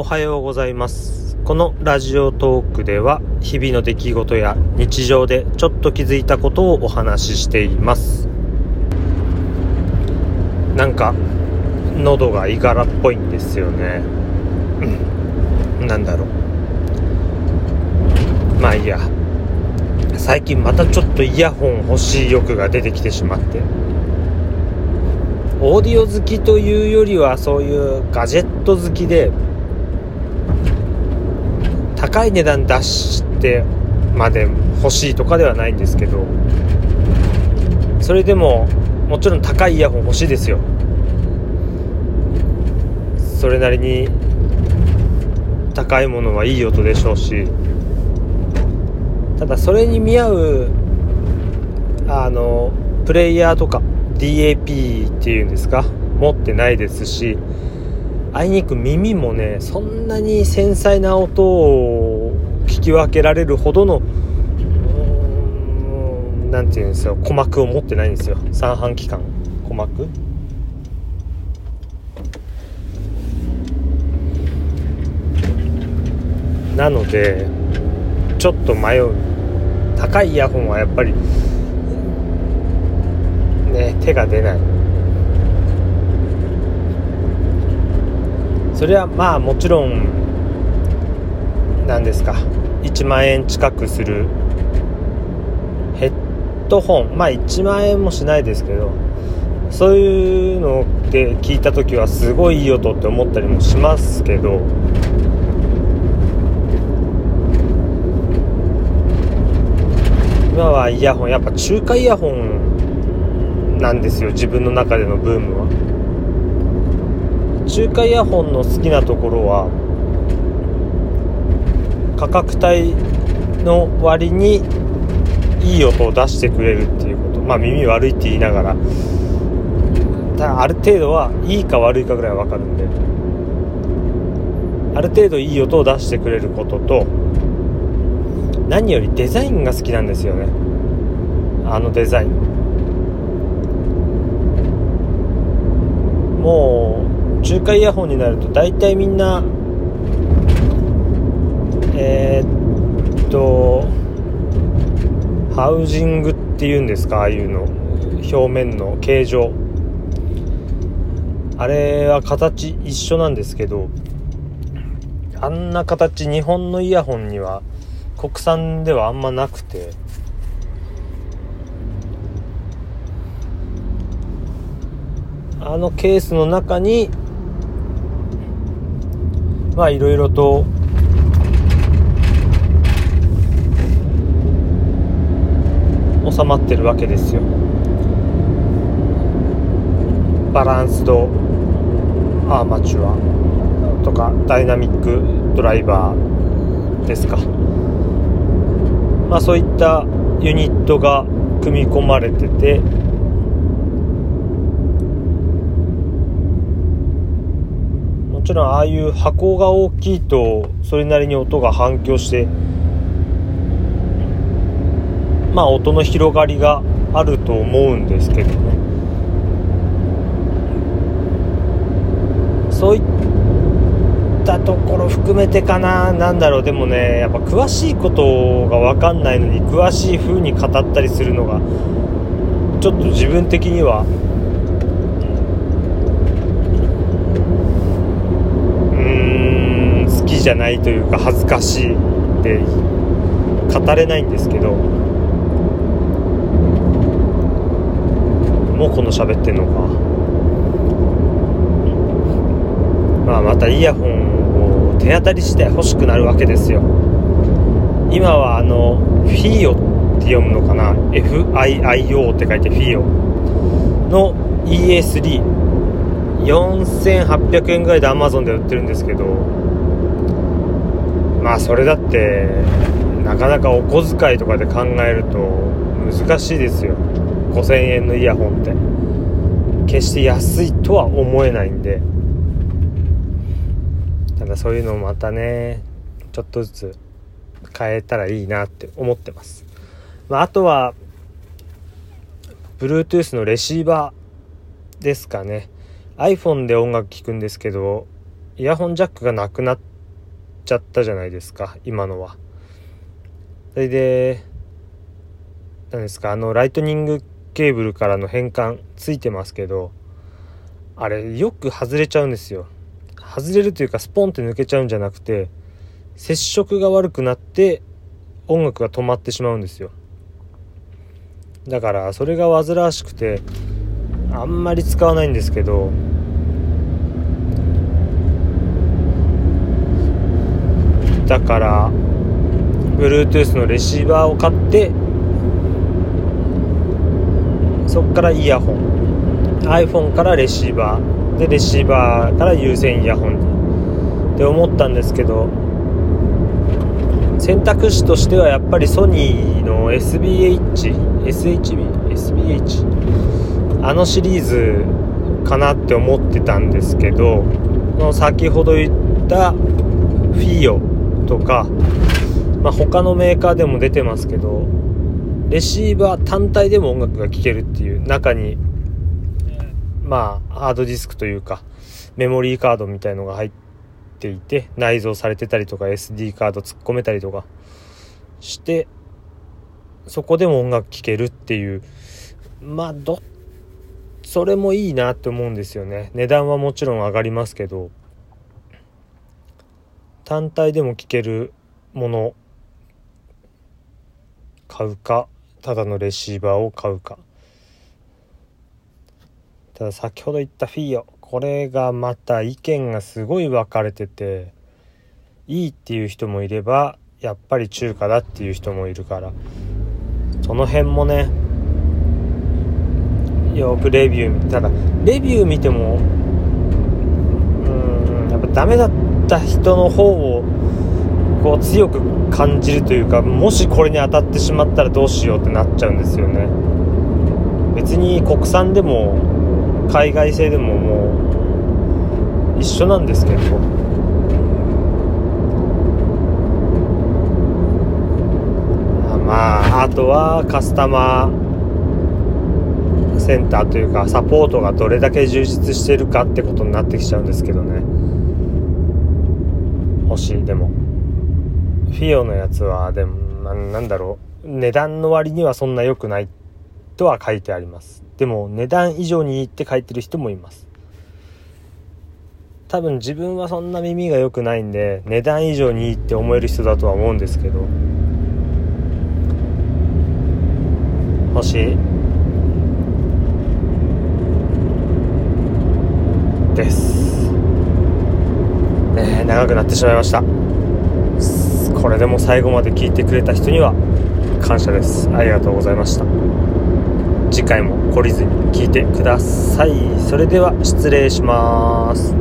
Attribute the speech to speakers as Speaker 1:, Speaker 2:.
Speaker 1: おはようございます。このラジオトークでは日々の出来事や日常でちょっと気づいたことをお話ししています。なんか喉がいがらっぽいんですよね、なんだろう。まあいいや。最近またちょっとイヤホン欲しい欲が出てきてしまって。オーディオ好きというよりはそういうガジェット好きで高い値段出してまで欲しいとかではないんですけどそれでももちろん高いイヤホン欲しいですよ。それなりに高いものはいい音でしょうしただそれに見合うあのプレイヤーとか DAP っていうんですか？持ってないですしあいにく耳もねそんなに繊細な音を聞き分けられるほどの何て言うんですよ鼓膜を持ってないんですよ。三半規管。鼓膜。なのでちょっと迷う。高いイヤホンはやっぱりね手が出ない。それはまあもちろん何ですか。1万円近くするヘッドホン。まあ1万円もしないですけどそういうので聞いた時はすごいいい音って思ったりもしますけど。今はイヤホン。やっぱ中華イヤホンなんですよ。自分の中でのブームは。中華イヤホンの好きなところは価格帯の割にいい音を出してくれるっていうこと。まあ耳悪いって言いながら。ある程度はいいか悪いかぐらいは分かるんで。ある程度いい音を出してくれることと何よりデザインが好きなんですよね。あのデザイン。もう中華イヤホンになると大体みんなえー、っとハウジングっていうんですかああいうの。表面の形状。あれは形一緒なんですけどあんな形日本のイヤホンには国産ではあんまなくて。あのケースの中にまあいろいろと収まってるわけですよ。バランスドアーマチュアとかダイナミックドライバーですか。まあそういったユニットが組み込まれててちろんああいう箱が大きいとそれなりに音が反響してまあ音の広がりがあると思うんですけどねそういったところ含めてかななんだろうでもねやっぱ詳しいことが分かんないのに詳しい風に語ったりするのがちょっと自分的にはうーん好きじゃないというか恥ずかしいって語れないんですけどもうこの喋ってんのか。まあまたイヤホンを手当たりして欲しくなるわけですよ。今はあのフィーオって読むのかな？FIIO って書いてフィーオ。の EA34800 円ぐらいで Amazon で売ってるんですけどまあそれだってなかなかお小遣いとかで考えると難しいですよ。5000円のイヤホンって。決して安いとは思えないんで。ただそういうのをまたねちょっとずつ変えたらいいなって思ってます、まあ、あとは Bluetooth のレシーバーですかね。iPhone で音楽聴くんですけどイヤホンジャックがなくなってちゃったじゃないですか今のは。それで何ですかあのライトニングケーブルからの変換ついてますけどあれよく外れちゃうんですよ。外れるというかスポンって抜けちゃうんじゃなくて接触が悪くなって音楽が止まってしまうんですよ。だからそれが煩わしくてあんまり使わないんですけどだから Bluetooth のレシーバーを買ってそっからイヤホン。iPhone からレシーバー。でレシーバーから有線イヤホン。って思ったんですけど選択肢としてはやっぱりソニーの SBH SHB SBH あのシリーズかなって思ってたんですけど先ほど言ったフィオ。とか、まあ、他のメーカーでも出てますけどレシーバー単体でも音楽が聴けるっていう中にまあハードディスクというかメモリーカードみたいのが入っていて内蔵されてたりとか SD カード突っ込めたりとかしてそこでも音楽聴けるっていうまあどそれもいいなって思うんですよね。値段はもちろん上がりますけど。単体でも聴けるもの買うかただのレシーバーを買うか。ただ先ほど言ったフィーオこれがまた意見がすごい分かれてていいっていう人もいればやっぱり中華だっていう人もいるから。その辺もねよくレビューただレビュー見てもうんやっぱダメだったった人の方をこう強く感じるというかもしこれに当たってしまったらどうしようってなっちゃうんですよね。別に国産でも海外製でももう一緒なんですけど。まああとはカスタマーセンターというかサポートがどれだけ充実してるかってことになってきちゃうんですけどね。欲しい。でもフィオのやつはでも、まあ、なんだろう。値段の割にはそんな良くないとは書いてあります。でも値段以上にいいって書いてる人もいます。多分自分はそんな耳が良くないんで値段以上にいいって思える人だとは思うんですけど。欲しい。です。えー、長くなってしまいました。これでも最後まで聞いてくれた人には感謝です。ありがとうございました。次回も懲りずに聞いてください。それでは失礼します。